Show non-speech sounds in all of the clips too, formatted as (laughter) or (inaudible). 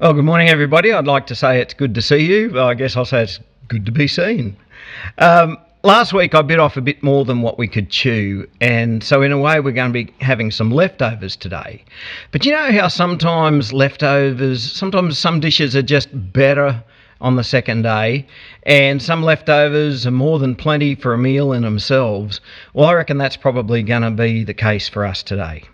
Well, good morning, everybody. I'd like to say it's good to see you. I guess I'll say it's good to be seen. Um, last week, I bit off a bit more than what we could chew, and so in a way, we're going to be having some leftovers today. But you know how sometimes leftovers, sometimes some dishes are just better on the second day, and some leftovers are more than plenty for a meal in themselves. Well, I reckon that's probably going to be the case for us today.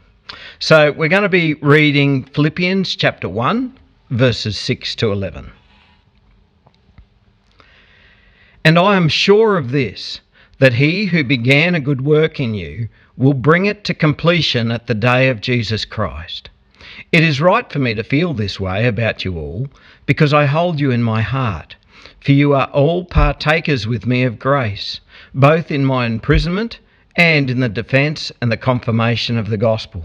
So, we're going to be reading Philippians chapter 1 verses 6 to 11. And I am sure of this, that he who began a good work in you will bring it to completion at the day of Jesus Christ. It is right for me to feel this way about you all, because I hold you in my heart. For you are all partakers with me of grace, both in my imprisonment and in the defence and the confirmation of the gospel.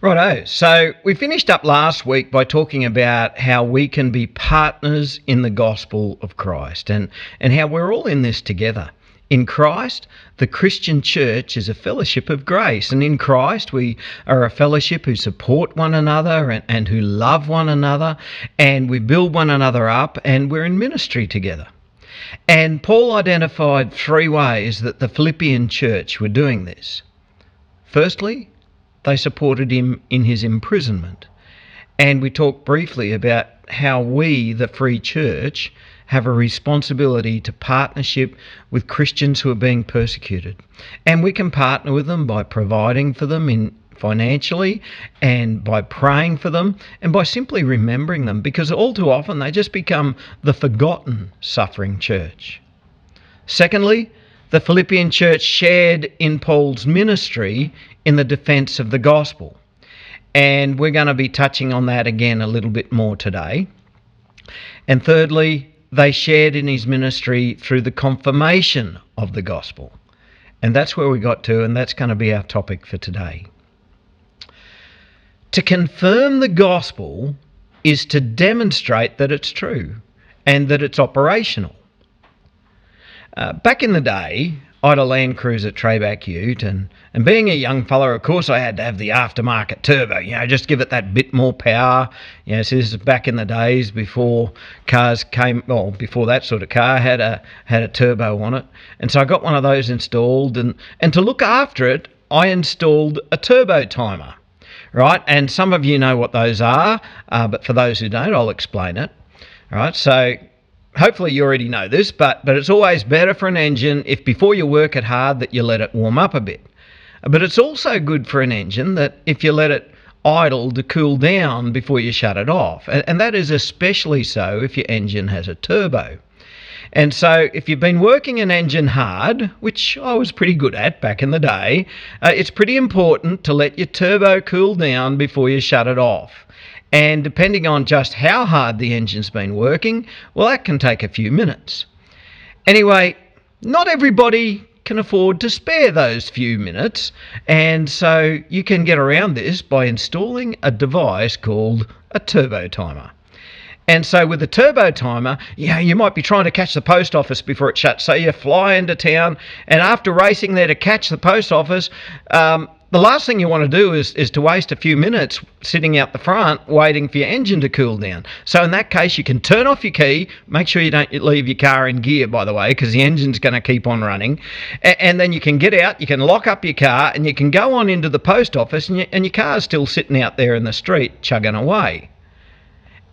Righto. So we finished up last week by talking about how we can be partners in the gospel of Christ and, and how we're all in this together. In Christ, the Christian church is a fellowship of grace, and in Christ, we are a fellowship who support one another and, and who love one another, and we build one another up, and we're in ministry together. And Paul identified three ways that the Philippian church were doing this. Firstly, they supported him in his imprisonment. And we talked briefly about how we, the Free Church, have a responsibility to partnership with Christians who are being persecuted. And we can partner with them by providing for them in financially and by praying for them and by simply remembering them because all too often they just become the forgotten suffering church. Secondly, the Philippian church shared in Paul's ministry in the defense of the gospel. And we're going to be touching on that again a little bit more today. And thirdly, they shared in his ministry through the confirmation of the gospel. And that's where we got to, and that's going to be our topic for today. To confirm the gospel is to demonstrate that it's true and that it's operational. Uh, back in the day, I had a Land Cruiser Trayback Ute, and, and being a young fella, of course, I had to have the aftermarket turbo, you know, just give it that bit more power. You know, so this is back in the days before cars came, well, before that sort of car had a had a turbo on it, and so I got one of those installed, and and to look after it, I installed a turbo timer, right? And some of you know what those are, uh, but for those who don't, I'll explain it. All right, so hopefully you already know this, but, but it's always better for an engine if before you work it hard that you let it warm up a bit. But it's also good for an engine that if you let it idle to cool down before you shut it off. And, and that is especially so if your engine has a turbo. And so, if you've been working an engine hard, which I was pretty good at back in the day, uh, it's pretty important to let your turbo cool down before you shut it off. And depending on just how hard the engine's been working, well, that can take a few minutes. Anyway, not everybody can afford to spare those few minutes, and so you can get around this by installing a device called a turbo timer. And so with the turbo timer, yeah, you might be trying to catch the post office before it shuts. So you fly into town, and after racing there to catch the post office, um, the last thing you want to do is, is to waste a few minutes sitting out the front waiting for your engine to cool down. So in that case, you can turn off your key. Make sure you don't leave your car in gear, by the way, because the engine's going to keep on running. And, and, then you can get out, you can lock up your car, and you can go on into the post office, and, you, and your car's still sitting out there in the street chugging away.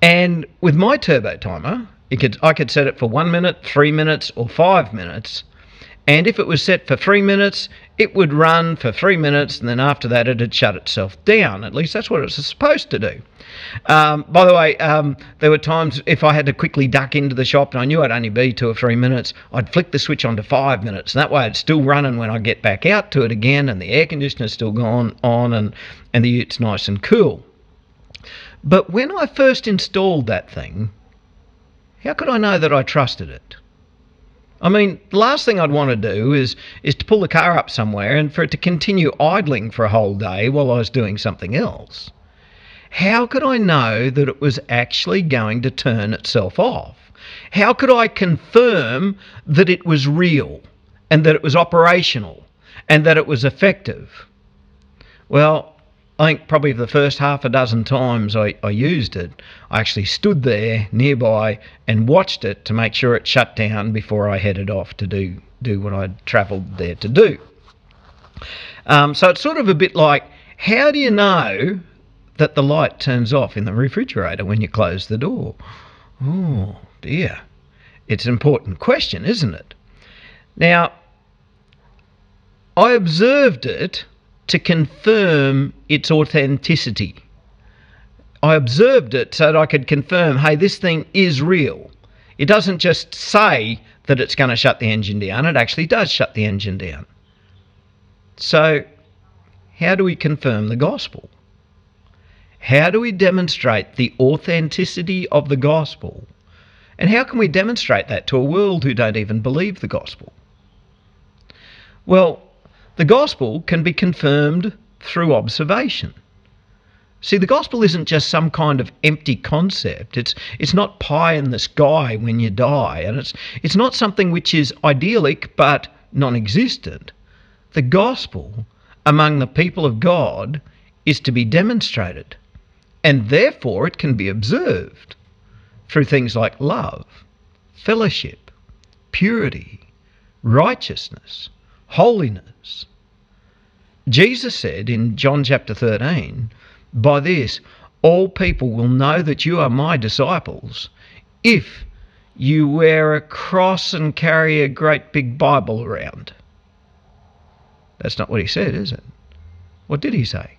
And with my turbo timer, could, I could set it for one minute, three minutes, or five minutes and if it was set for three minutes, it would run for three minutes, and then after that, it'd shut itself down. At least that's what it's supposed to do. Um, by the way, um, there were times if I had to quickly duck into the shop and I knew I'd only be two or three minutes, I'd flick the switch on to five minutes. And that way, it's still running when I get back out to it again, and the air conditioner's still gone on, and, and the ute's nice and cool. But when I first installed that thing, How could I know that I trusted it? I mean, the last thing I'd want to do is is to pull the car up somewhere and for it to continue idling for a whole day while I was doing something else. How could I know that it was actually going to turn itself off? How could I confirm that it was real and that it was operational and that it was effective? Well, I think probably the first half a dozen times I, I used it, I actually stood there nearby and watched it to make sure it shut down before I headed off to do, do what I'd travelled there to do. Um, so it's sort of a bit like how do you know that the light turns off in the refrigerator when you close the door? Oh dear. It's an important question, isn't it? Now, I observed it to confirm its authenticity. I observed it so that I could confirm hey, this thing is real. It doesn't just say that it's going to shut the engine down, it actually does shut the engine down. So, how do we confirm the gospel? How do we demonstrate the authenticity of the gospel? And how can we demonstrate that to a world who don't even believe the gospel? Well, the gospel can be confirmed through observation. See, the gospel isn't just some kind of empty concept. It's, it's not pie in the sky when you die, and it's, it's not something which is idyllic but non existent. The gospel among the people of God is to be demonstrated, and therefore it can be observed through things like love, fellowship, purity, righteousness, holiness. Jesus said in John chapter 13, By this all people will know that you are my disciples if you wear a cross and carry a great big Bible around. That's not what he said, is it? What did he say?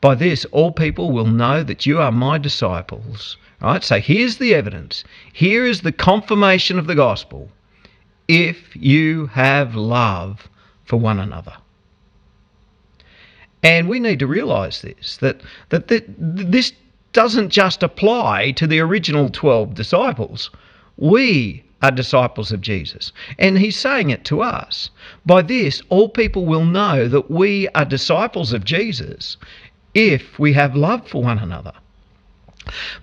By this all people will know that you are my disciples. Right? So here's the evidence. Here is the confirmation of the gospel if you have love for one another. And we need to realize this that, that, that this doesn't just apply to the original 12 disciples. We are disciples of Jesus. And he's saying it to us. By this, all people will know that we are disciples of Jesus if we have love for one another.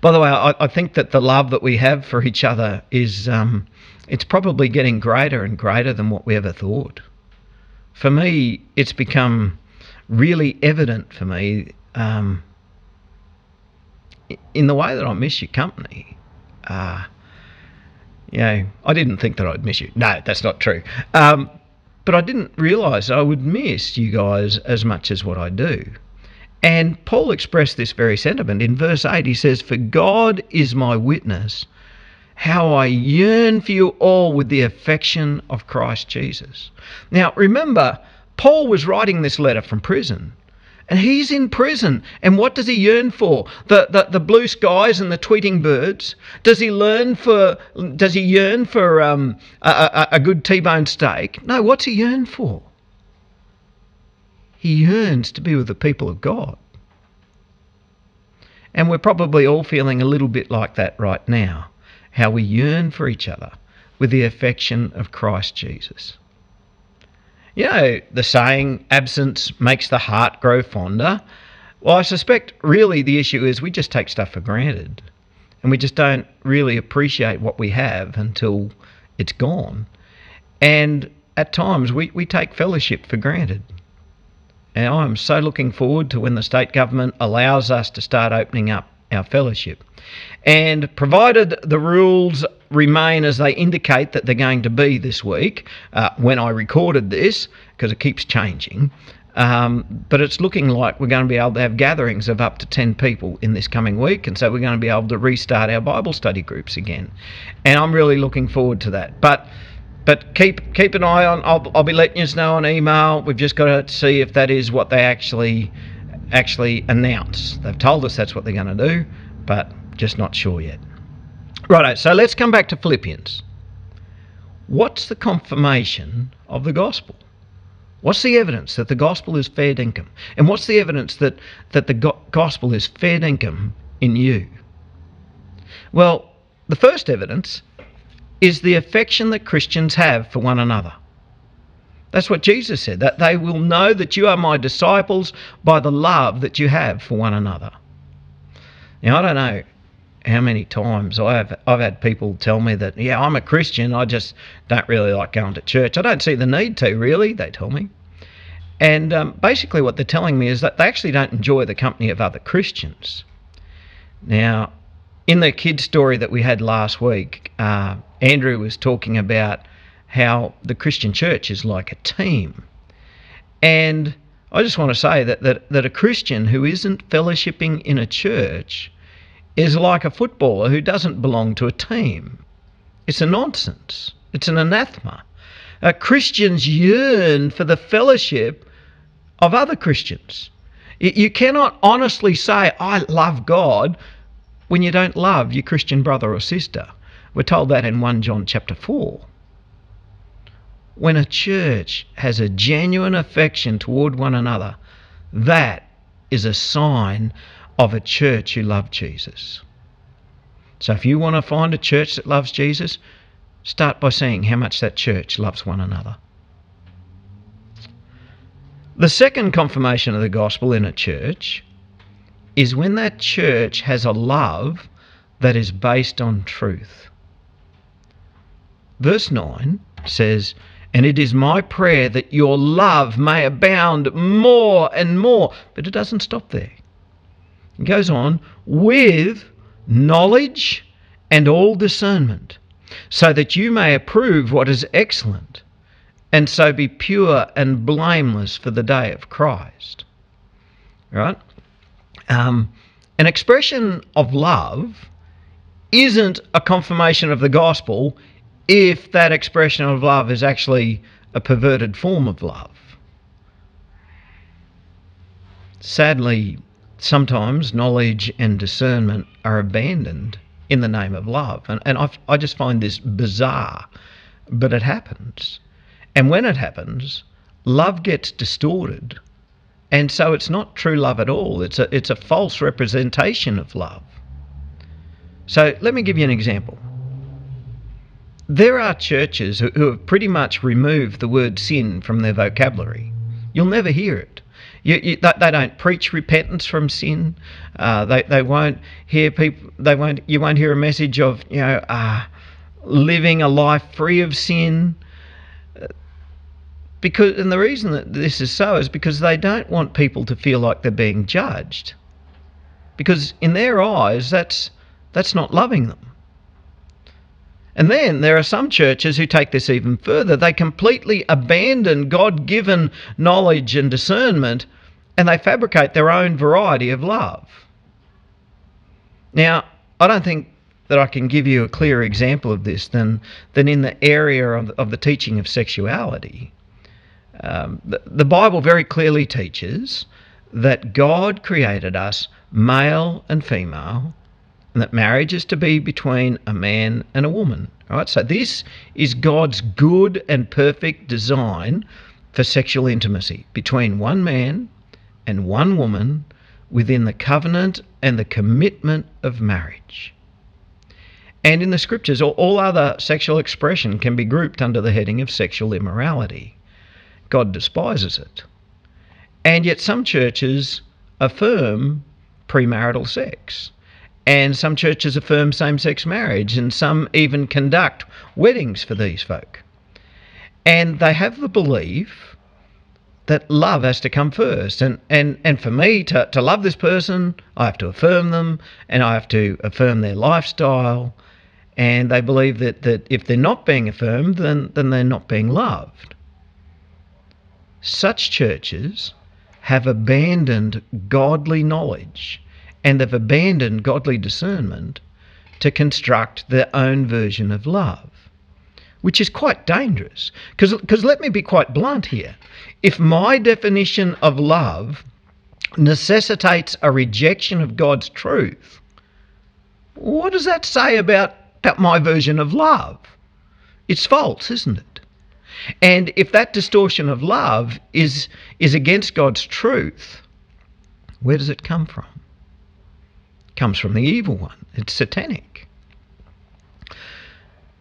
By the way, I, I, think that the love that we have for each other is um, it's probably getting greater and greater than what we ever thought. For me, it's become really evident for me um, in the way that I miss your company. Uh, you know, I didn't think that I'd miss you. No, that's not true. Um, but I didn't realise I would miss you guys as much as what I do. And Paul expressed this very sentiment. In verse 8, he says, For God is my witness, how I yearn for you all with the affection of Christ Jesus. Now, remember, Paul was writing this letter from prison. And he's in prison. And what does he yearn for? The, the, the blue skies and the tweeting birds? Does he learn for does he yearn for um, a, a, a good T-bone steak? No, what's he yearn for? He yearns to be with the people of God. And we're probably all feeling a little bit like that right now. How we yearn for each other with the affection of Christ Jesus. You know, the saying, absence makes the heart grow fonder. Well, I suspect really the issue is we just take stuff for granted and we just don't really appreciate what we have until it's gone. And at times we, we take fellowship for granted. And I'm so looking forward to when the state government allows us to start opening up our fellowship. And provided the rules remain as they indicate that they're going to be this week, uh, when I recorded this, because it keeps changing, um, but it's looking like we're going to be able to have gatherings of up to 10 people in this coming week, and so we're going to be able to restart our Bible study groups again. And I'm really looking forward to that. But but keep keep an eye on. I'll, I'll be letting you know on email. We've just got to see if that is what they actually actually announce. They've told us that's what they're going to do, but just not sure yet. Righto. So let's come back to Philippians. What's the confirmation of the gospel? What's the evidence that the gospel is fair dinkum? And what's the evidence that, that the go- gospel is fair dinkum in you? Well, The first evidence is the affection that Christians have for one another. That's what Jesus said, that they will know that you are my disciples by the love that you have for one another. Now, I don't know how many times? I've I've had people tell me that yeah I'm a Christian I just don't really like going to church. I don't see the need to really they tell me. And um, basically what they're telling me is that they actually don't enjoy the company of other Christians. Now in the kid story that we had last week uh, Andrew was talking about how the Christian church is like a team. And I just want to say that, that, that a Christian who isn't fellowshipping in a church is like a footballer who doesn't belong to a team. It's a nonsense. It's an anathema. Uh, Christians yearn for the fellowship of other Christians. You cannot honestly say, I love God, when you don't love your Christian brother or sister. We're told that in 1 John chapter 4. When a church has a genuine affection toward one another, that is a sign of a church who love Jesus. So if you want to find a church that loves Jesus, start by seeing how much that church loves one another. The second confirmation of the gospel in a church is when that church has a love that is based on truth. Verse 9 says, And it is my prayer that your love may abound more and more. But it doesn't stop there. It goes on, with knowledge and all discernment, so that you may approve what is excellent, and so be pure and blameless for the day of Christ. Right? Um, an expression of love isn't a confirmation of the gospel if that expression of love is actually a perverted form of love. Sadly, sometimes knowledge and discernment are abandoned in the name of love. And, and I, I just find this bizarre, but it happens. And when it happens, love gets distorted. And so it's not true love at all. It's a, it's a false representation of love. So let me give you an example. There are churches who, who have pretty much removed the word sin from their vocabulary. You'll never hear it. You, you, they don't preach repentance from sin. Uh, they they won't hear people. They won't. You won't hear a message of you know uh, living a life free of sin. Because and the reason that this is so is because they don't want people to feel like they're being judged. Because in their eyes, that's that's not loving them. And then there are some churches who take this even further. They completely abandon God given knowledge and discernment and they fabricate their own variety of love. Now, I don't think that I can give you a clearer example of this than, than in the area of, of the teaching of sexuality. Um, the, the Bible very clearly teaches that God created us male and female and that marriage is to be between a man and a woman. Right? so this is God's good and perfect design for sexual intimacy between one man and one woman within the covenant and the commitment of marriage. And in the scriptures, all other sexual expression can be grouped under the heading of sexual immorality. God despises it. And yet, some churches affirm premarital sex. And some churches affirm same sex marriage, and some even conduct weddings for these folk. And they have the belief that love has to come first. And, and, and for me to, to love this person, I have to affirm them and I have to affirm their lifestyle. And they believe that, that if they're not being affirmed, then, then they're not being loved. Such churches have abandoned godly knowledge and they've abandoned godly discernment to construct their own version of love, which is quite dangerous. Because let me be quite blunt here. If my definition of love necessitates a rejection of God's truth, what does that say about, my version of love? It's false, isn't it? And if that distortion of love is, is against God's truth, where does it come from? Comes from the evil one. It's satanic.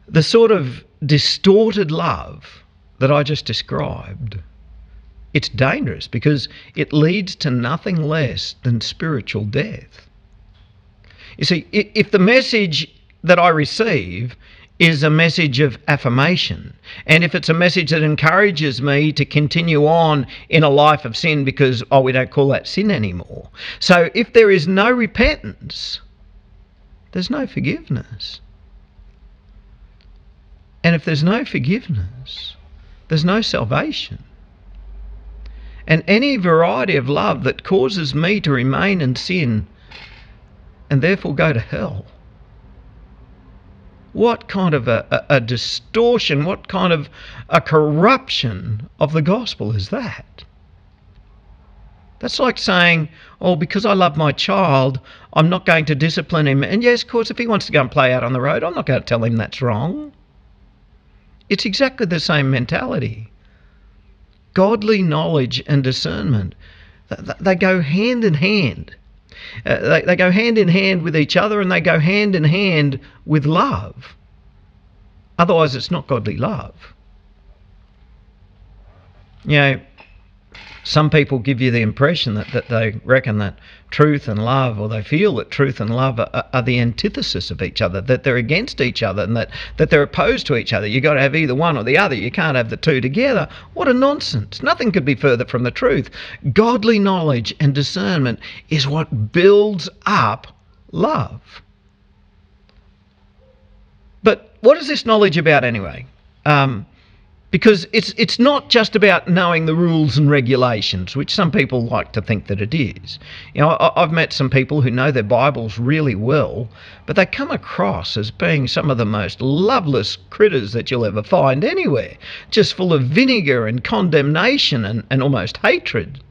the sort of distorted love that I just described, it's dangerous because it leads to nothing less than spiritual death. You see, if the message that I receive is a message of affirmation. And if it's a message that encourages me to continue on in a life of sin because, oh, we don't call that sin anymore. So if there is no repentance, there's no forgiveness. And if there's no forgiveness, there's no salvation. And any variety of love that causes me to remain in sin and therefore go to hell what kind of a, a, a, distortion, what kind of a corruption of the gospel is that? That's like saying, oh, because I love my child, I'm not going to discipline him. And yes, of course, if he wants to go and play out on the road, I'm not going to tell him that's wrong. It's exactly the same mentality. Godly knowledge and discernment, they go hand in hand. Uh, they, they go hand in hand with each other and they go hand in hand with love. Otherwise, it's not godly love. You know, some people give you the impression that, that they reckon that truth and love, or they feel that truth and love are, are, the antithesis of each other, that they're against each other, and that, that they're opposed to each other. You've got to have either one or the other. You can't have the two together. What a nonsense. Nothing could be further from the truth. Godly knowledge and discernment is what builds up love. But what is this knowledge about anyway? Um, because it's it's not just about knowing the rules and regulations, which some people like to think that it is. You know, I, have met some people who know their Bibles really well, but they come across as being some of the most loveless critters that you'll ever find anywhere, just full of vinegar and condemnation and, and almost hatred.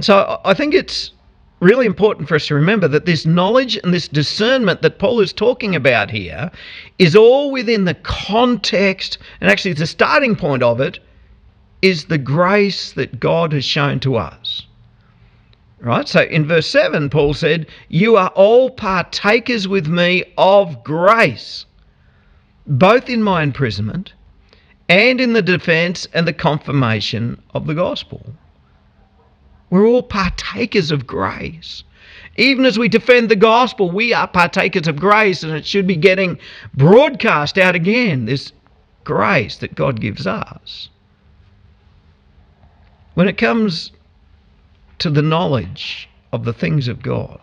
So I think it's really important for us to remember that this knowledge and this discernment that Paul is talking about here is all within the context, and actually the starting point of it is the grace that God has shown to us. Right? So in verse 7, Paul said, You are all partakers with me of grace, both in my imprisonment and in the defense and the confirmation of the gospel. We're all partakers of grace. Even as we defend the gospel, we are partakers of grace, and it should be getting broadcast out again this grace that God gives us. When it comes to the knowledge of the things of God,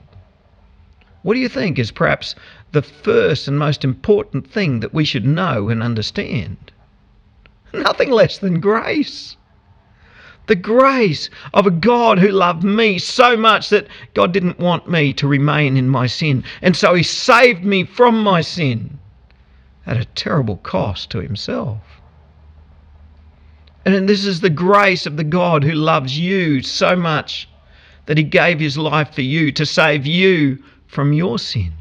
what do you think is perhaps the first and most important thing that we should know and understand? (laughs) Nothing less than grace the grace of a God who loved me so much that God didn't want me to remain in my sin. And so he saved me from my sin at a terrible cost to himself. And this is the grace of the God who loves you so much that he gave his life for you to save you from your sin.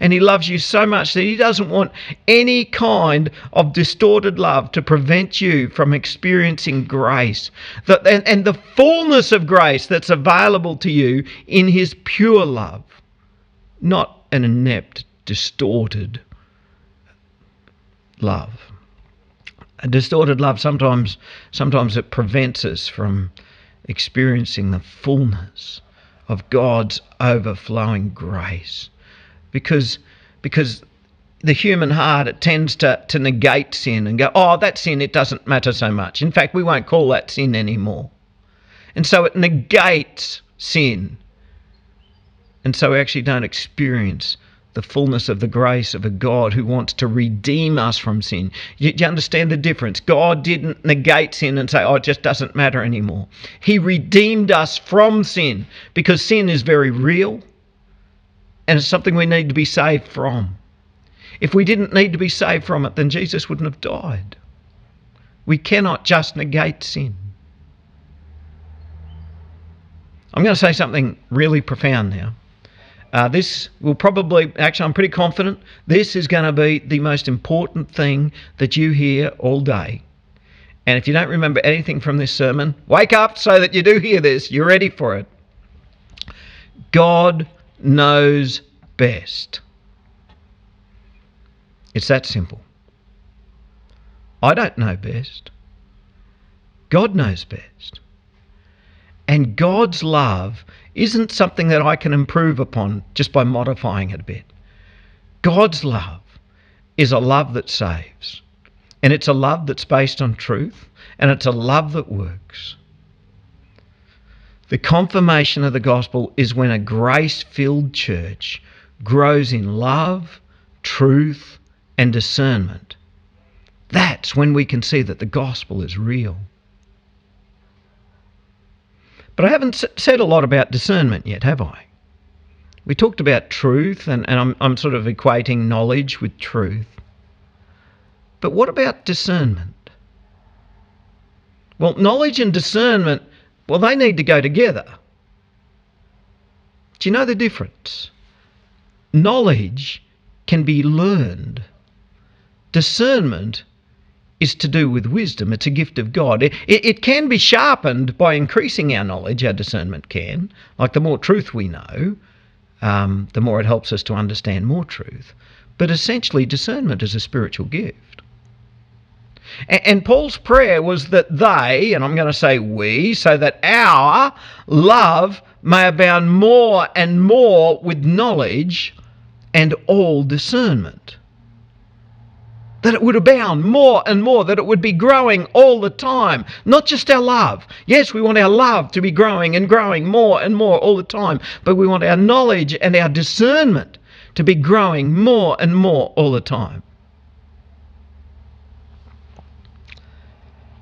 And He loves you so much that He doesn't want any kind of distorted love to prevent you from experiencing grace. And the fullness of grace that's available to you in His pure love, not an inept, distorted love. A distorted love sometimes sometimes it prevents us from experiencing the fullness of God's overflowing grace because because the human heart it tends to, to negate sin and go, oh, that sin, it doesn't matter so much. In fact, we won't call that sin anymore. And so it negates sin. And so we actually don't experience the fullness of the grace of a God who wants to redeem us from sin. You, you, understand the difference? God didn't negate sin and say, oh, it just doesn't matter anymore. He redeemed us from sin because sin is very real and it's something we need to be saved from. If we didn't need to be saved from it, then Jesus wouldn't have died. We cannot just negate sin. I'm going to say something really profound now. Uh, this will probably, actually, I'm pretty confident this is going to be the most important thing that you hear all day. And if you don't remember anything from this sermon, wake up so that you do hear this. You're ready for it. God knows best. It's that simple. I don't know best. God knows best. And God's love isn't something that I can improve upon just by modifying it a bit. God's love is a love that saves. And it's a love that's based on truth. And it's a love that works. The confirmation of the gospel is when a grace filled church grows in love, truth, and discernment. That's when we can see that the gospel is real. But I haven't said a lot about discernment yet, have I? We talked about truth, and, and I'm, I'm sort of equating knowledge with truth. But what about discernment? Well, knowledge and discernment, well, they need to go together. Do you know the difference? Knowledge can be learned. Discernment is to do with wisdom. It's a gift of God. It, it, it, can be sharpened by increasing our knowledge, our discernment can. Like the more truth we know, um, the more it helps us to understand more truth. But essentially, discernment is a spiritual gift. And, Paul's prayer was that they, and I'm going to say we, so that our love may abound more and more with knowledge and all discernment that it would abound more and more, that it would be growing all the time. Not just our love. Yes, we want our love to be growing and growing more and more all the time, but we want our knowledge and our discernment to be growing more and more all the time.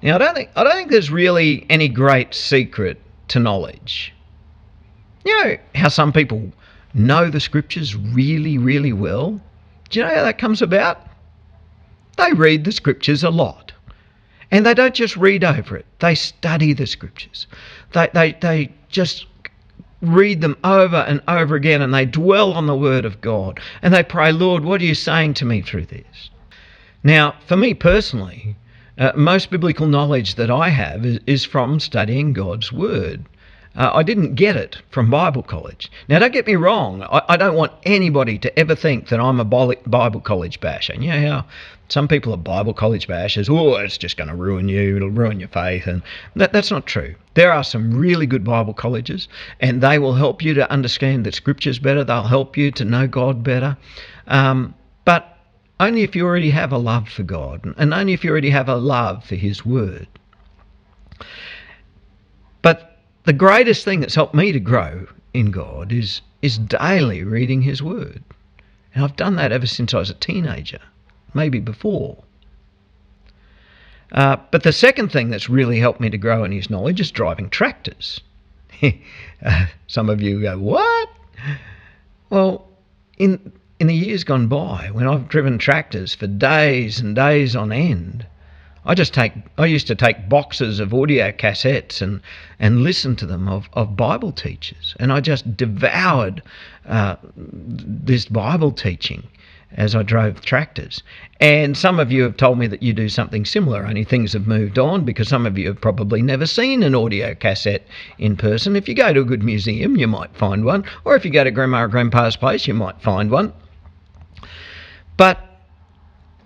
Now, I don't think, I don't think there's really any great secret to knowledge. You know how some people know the scriptures really, really well? Do you know how that comes about? They read the scriptures a lot. And they don't just read over it, they study the scriptures. They, they, they just read them over and over again and they dwell on the word of God. And they pray, Lord, what are you saying to me through this? Now, for me personally, uh, most biblical knowledge that I have is, is from studying God's word. Uh, I didn't get it from Bible college. Now, don't get me wrong. I, I, don't want anybody to ever think that I'm a Bible college basher. You know how some people are Bible college bashers. Oh, it's just going to ruin you. It'll ruin your faith. And that, that's not true. There are some really good Bible colleges, and they will help you to understand the scriptures better. They'll help you to know God better. Um, only if you already have a love for God, and only if you already have a love for His Word. But the greatest thing that's helped me to grow in God is is daily reading His Word, and I've done that ever since I was a teenager, maybe before. Uh, but the second thing that's really helped me to grow in His knowledge is driving tractors. (laughs) uh, some of you go, "What?" Well, in in the years gone by, when I've driven tractors for days and days on end, I just take I used to take boxes of audio cassettes and and listen to them of, of Bible teachers, and I just devoured uh, this Bible teaching as I drove tractors. And some of you have told me that you do something similar, only things have moved on because some of you have probably never seen an audio cassette in person. If you go to a good museum, you might find one, or if you go to grandma or grandpa's place, you might find one. But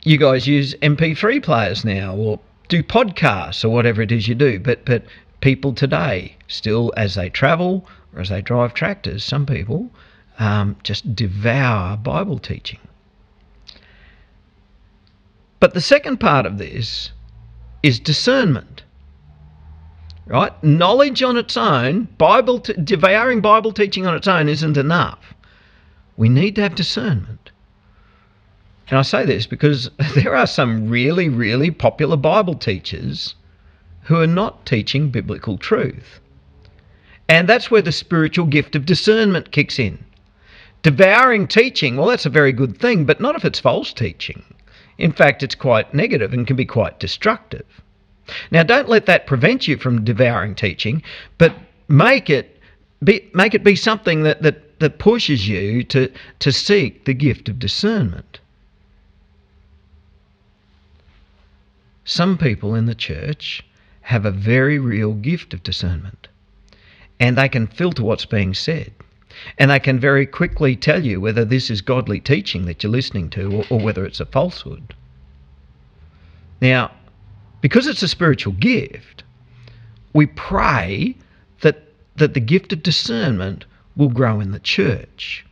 you guys use MP3 players now or do podcasts or whatever it is you do. But but people today still, as they travel or as they drive tractors, some people um, just devour Bible teaching. But the second part of this is discernment. Right? Knowledge on its own, Bible t- devouring Bible teaching on its own isn't enough. We need to have discernment. And I say this because (laughs) there are some really, really popular Bible teachers who are not teaching biblical truth. And that's where the spiritual gift of discernment kicks in. Devouring teaching, well, that's a very good thing, but not if it's false teaching. In fact, it's quite negative and can be quite destructive. Now, don't let that prevent you from devouring teaching, but make it be, make it be something that, that, that pushes you to, to seek the gift of discernment. Some people in the church have a very real gift of discernment and they can filter what's being said. And they can very quickly tell you whether this is godly teaching that you're listening to or, or whether it's a falsehood. Now, because it's a spiritual gift, we pray that, that the gift of discernment will grow in the church.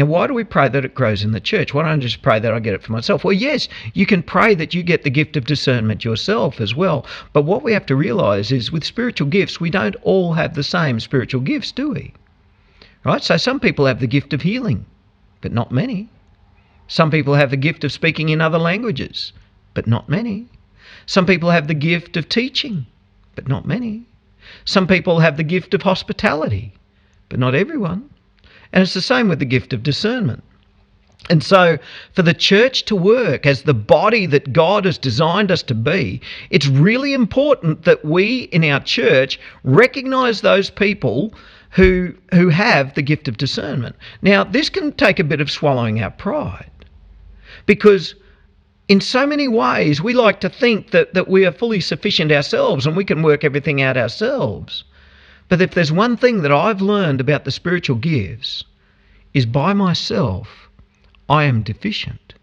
Now, why do we pray that it grows in the church? Why don't I just pray that I get it for myself? Well, yes, you can pray that you get the gift of discernment yourself as well. But what we have to realize is with spiritual gifts, we don't all have the same spiritual gifts, do we? Right? So some people have the gift of healing, but not many. Some people have the gift of speaking in other languages, but not many. Some people have the gift of teaching, but not many. Some people have the gift of hospitality, but not everyone. And it's the same with the gift of discernment. And so, for the church to work as the body that God has designed us to be, it's really important that we in our church recognize those people who, who have the gift of discernment. Now, this can take a bit of swallowing our pride because in so many ways we like to think that, that we are fully sufficient ourselves and we can work everything out ourselves. But if there's one thing that I've learned about the spiritual gifts, is by myself, I am deficient.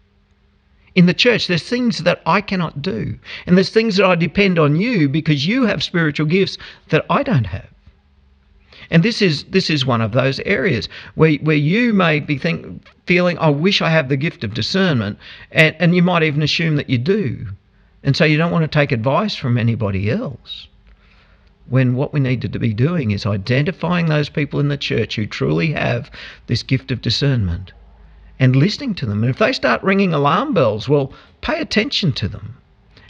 In the church, there's things that I cannot do, and there's things that I depend on you because you have spiritual gifts that I don't have. And this is this is one of those areas where where you may be think, feeling, I wish I have the gift of discernment, and, and you might even assume that you do. And so you don't want to take advice from anybody else when what we need to be doing is identifying those people in the church who truly have this gift of discernment and listening to them. And if they start ringing alarm bells, well, pay attention to them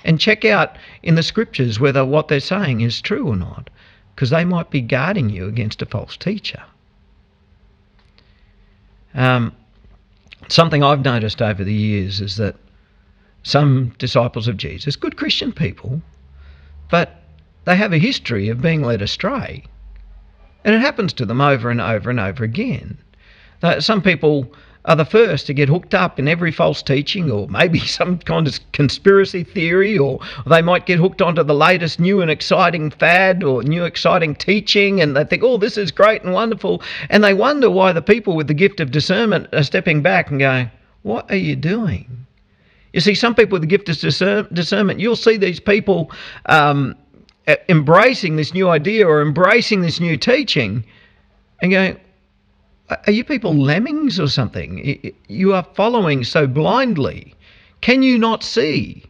and check out in the scriptures whether what they're saying is true or not, because they might be guarding you against a false teacher. Um, something I've noticed over the years is that some disciples of Jesus, good Christian people, but they have a history of being led astray. And it happens to them over and over and over again. Some people are the first to get hooked up in every false teaching or maybe (laughs) some kind of conspiracy theory, or they might get hooked onto the latest new and exciting fad or new exciting teaching, and they think, oh, this is great and wonderful. And they wonder why the people with the gift of discernment are stepping back and going, what are you doing? You see, some people with the gift of discernment, you'll see these people. Um, Uh, embracing this new idea or embracing this new teaching and going, are you people lemmings or something? You are following so blindly. Can you not see?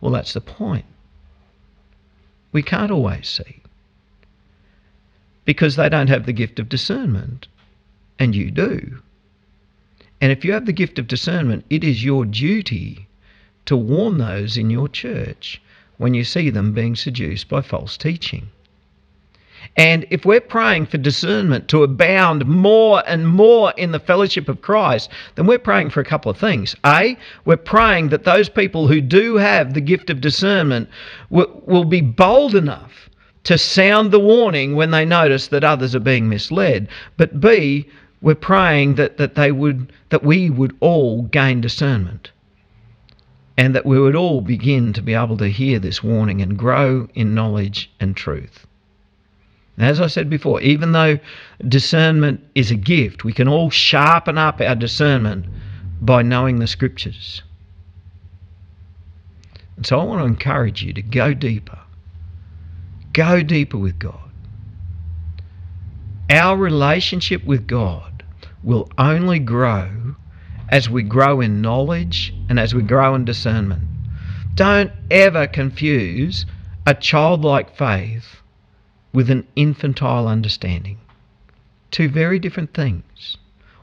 Well, that's the point. We can't always see because they don't have the gift of discernment, and you do. And if you have the gift of discernment, it is your duty to warn those in your church when you see them being seduced by false teaching. And if we're praying for discernment to abound more and more in the fellowship of Christ, then we're praying for a couple of things. A, we're praying that those people who do have the gift of discernment will, will be bold enough to sound the warning when they notice that others are being misled. But B, we're praying that, that they would that we would all gain discernment and that we would all begin to be able to hear this warning and grow in knowledge and truth. as I said before, even though discernment is a gift, we can all sharpen up our discernment by knowing the scriptures. And so I want to encourage you to go deeper. Go deeper with God. Our relationship with God will only grow as we grow in knowledge and as we grow in discernment. Don't ever confuse a childlike faith with an infantile understanding. Two very different things.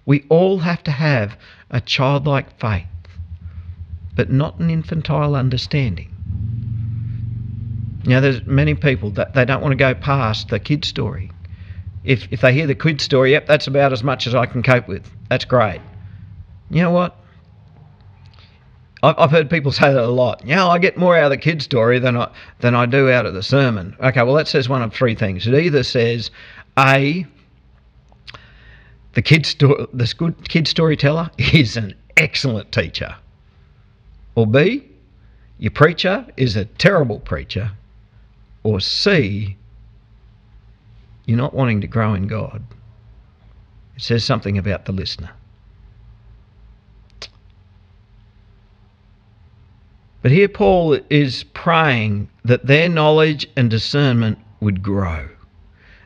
We all have to have a childlike faith, but not an infantile understanding. Know, there's many people that they don't want to go past the kid story. If, if they hear the kid story, yep, that's about as much as I can cope with. That's great. You know what? I've heard people (laughs) say that a lot. Yeah, I get more out of the kid story than I than I do out of the sermon. Okay, well that says one of three things. It either says a the kid sto- the good kid storyteller is an excellent teacher, or B your preacher is a terrible preacher, or C you're not wanting to grow in God. It says something about the listener. But here Paul is praying that their knowledge and discernment would grow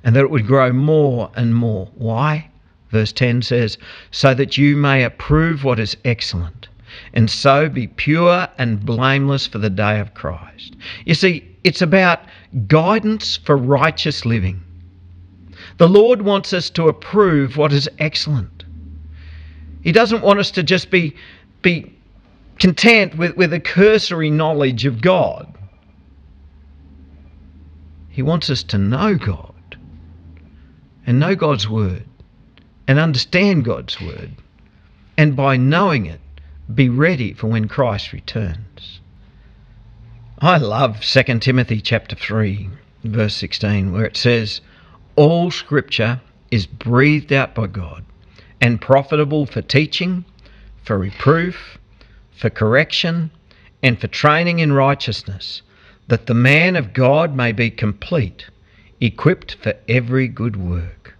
and that it would grow more and more. Why? Verse 10 says, So that you may approve what is excellent, and so be pure and blameless for the day of Christ. You see, it's about guidance for righteous living. The Lord wants us to approve what is excellent. He doesn't want us to just be, be content with, with a cursory knowledge of God. He wants us to know God and know God's Word and understand God's Word, and by knowing it, be ready for when Christ returns. I love 2 Timothy chapter 3 verse 16 where it says all scripture is breathed out by God and profitable for teaching, for reproof, for correction, and for training in righteousness, that the man of God may be complete, equipped for every good work.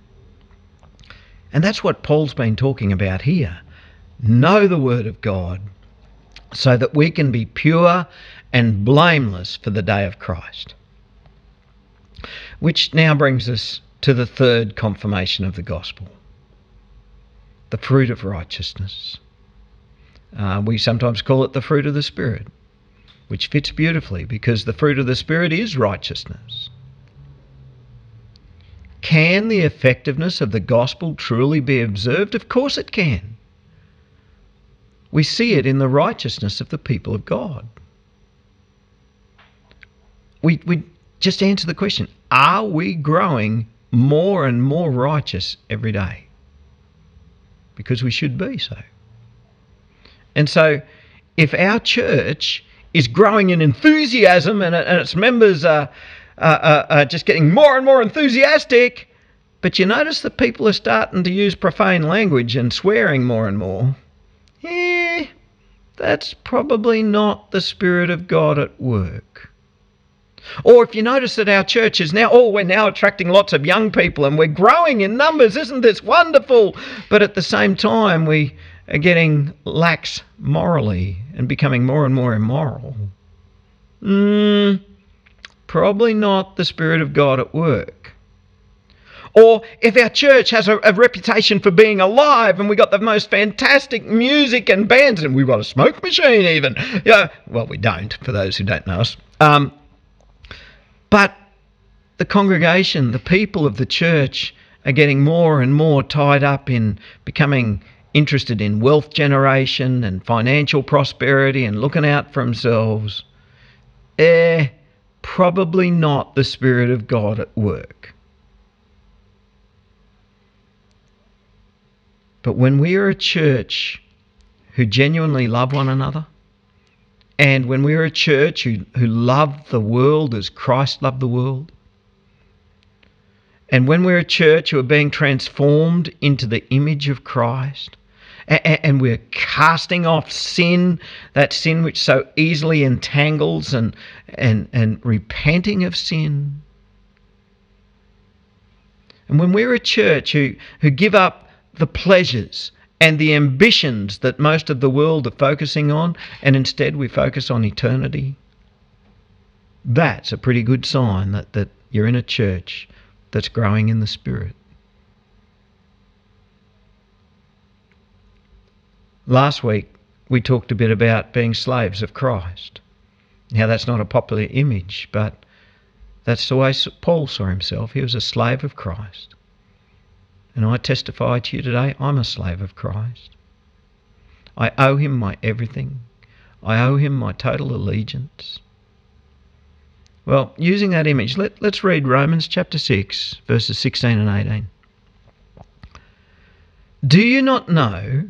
And that's what Paul's been talking about here. Know the Word of God so that we can be pure and blameless for the day of Christ. Which now brings us to the third confirmation of the gospel the fruit of righteousness. Uh, we sometimes call it the fruit of the Spirit, which fits beautifully because the fruit of the Spirit is righteousness. Can the effectiveness of the gospel truly be observed? Of course it can. We see it in the righteousness of the people of God. We, we just answer the question are we growing more and more righteous every day? Because we should be so. And so, if our church is growing in enthusiasm and, and its members are, are, are just getting more and more enthusiastic, but you notice that people are starting to use profane language and swearing more and more, eh, that's probably not the Spirit of God at work. Or if you notice that our church is now, oh, we're now attracting lots of young people and we're growing in numbers, isn't this wonderful? But at the same time, we getting lax morally and becoming more and more immoral. Mm, probably not the Spirit of God at work. Or if our church has a, a, reputation for being alive and we got the most fantastic music and bands and we've got a smoke machine even. Yeah, well, we don't, for those who don't know us. Um, but the congregation, the people of the church, are getting more and more tied up in becoming interested in wealth generation and financial prosperity and looking out for themselves, eh, probably not the Spirit of God at work. But when we are a church who genuinely love one another, and when we are a church who, who love the world as Christ loved the world, and when we're a church who are being transformed into the image of Christ, and we're casting off sin, that sin which so easily entangles, and, and, and repenting of sin. And when we're a church who, who give up the pleasures and the ambitions that most of the world are focusing on, and instead we focus on eternity, that's a pretty good sign that, that you're in a church that's growing in the Spirit. Last week, we talked a bit about being slaves of Christ. Now, that's not a popular image, but that's the way Paul saw himself. He was a slave of Christ. And I testify to you today, I'm a slave of Christ. I owe him my everything. I owe him my total allegiance. Well, using that image, let, let's read Romans chapter 6, verses 16 and 18. Do you not know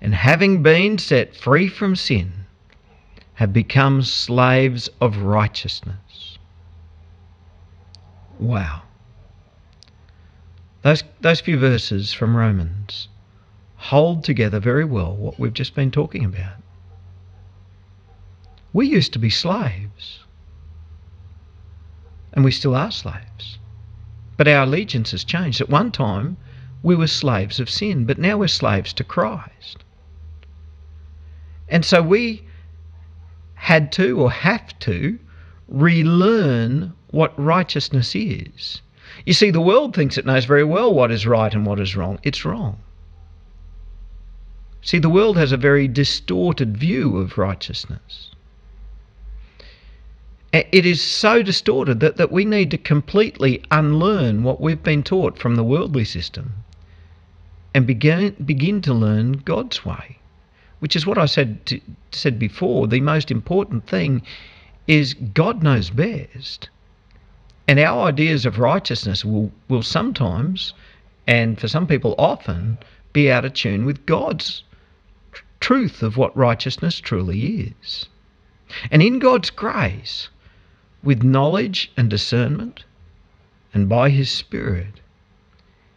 and having been set free from sin, have become slaves of righteousness. Wow. Those, those few verses from Romans hold together very well what we've just been talking about. We used to be slaves, and we still are slaves. But our allegiance has changed. At one time, we were slaves of sin, but now we're slaves to Christ. And so we had to or have to relearn what righteousness is. You see, the world thinks it knows very well what is right and what is wrong. It's wrong. See, the world has a very distorted view of righteousness. It is so distorted that, that we need to completely unlearn what we've been taught from the worldly system and begin, begin to learn God's way, which is what I said, to, said before. The most important thing is God knows best. And our ideas of righteousness will, will sometimes, and for some people often, be out of tune with God's tr- truth of what righteousness truly is. And in God's grace, with knowledge and discernment, and by His Spirit,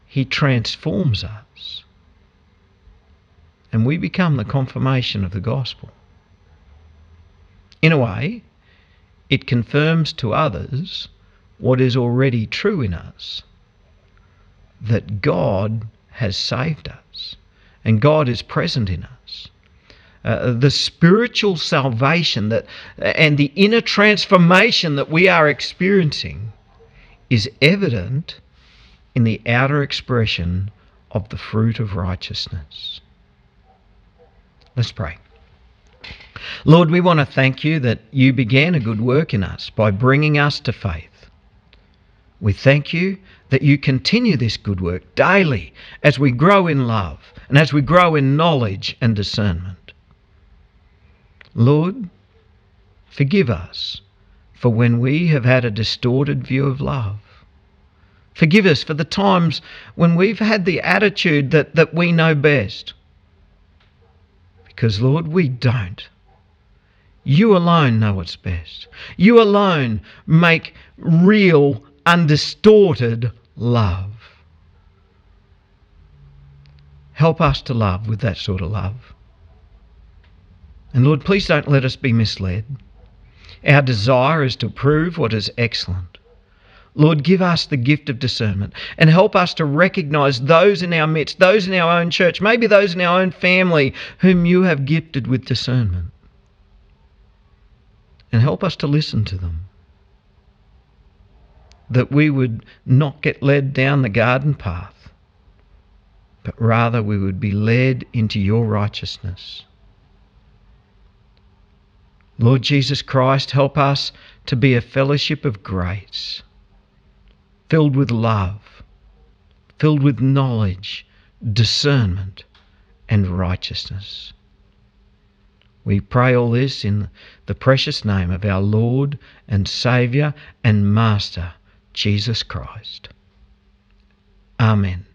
He transforms us. And we become the confirmation of the gospel. In a way, it confirms to others what is already true in us that God has saved us and God is present in us uh, the spiritual salvation that and the inner transformation that we are experiencing is evident in the outer expression of the fruit of righteousness. Let's pray. Lord, we want to thank you that you began a good work in us by bringing us to faith. We thank you that you continue this good work daily as we grow in love and as we grow in knowledge and discernment. Lord, forgive us for when we have had a distorted view of love. Forgive us for the times when we've had the attitude that, that we know best. Because, Lord, we don't. You alone know what's best. You alone make real, undistorted love. Help us to love with that sort of love. And Lord, please don't let us be misled. Our desire is to prove what is excellent. Lord, give us the gift of discernment and help us to recognize those in our midst, those in our own church, maybe those in our own family whom you have gifted with discernment. And help us to listen to them. That we would not get led down the garden path, but rather we would be led into your righteousness. Lord Jesus Christ, help us to be a fellowship of grace, filled with love, filled with knowledge, discernment, and righteousness. We pray all this in the precious name of our Lord and Saviour and Master, Jesus Christ. Amen.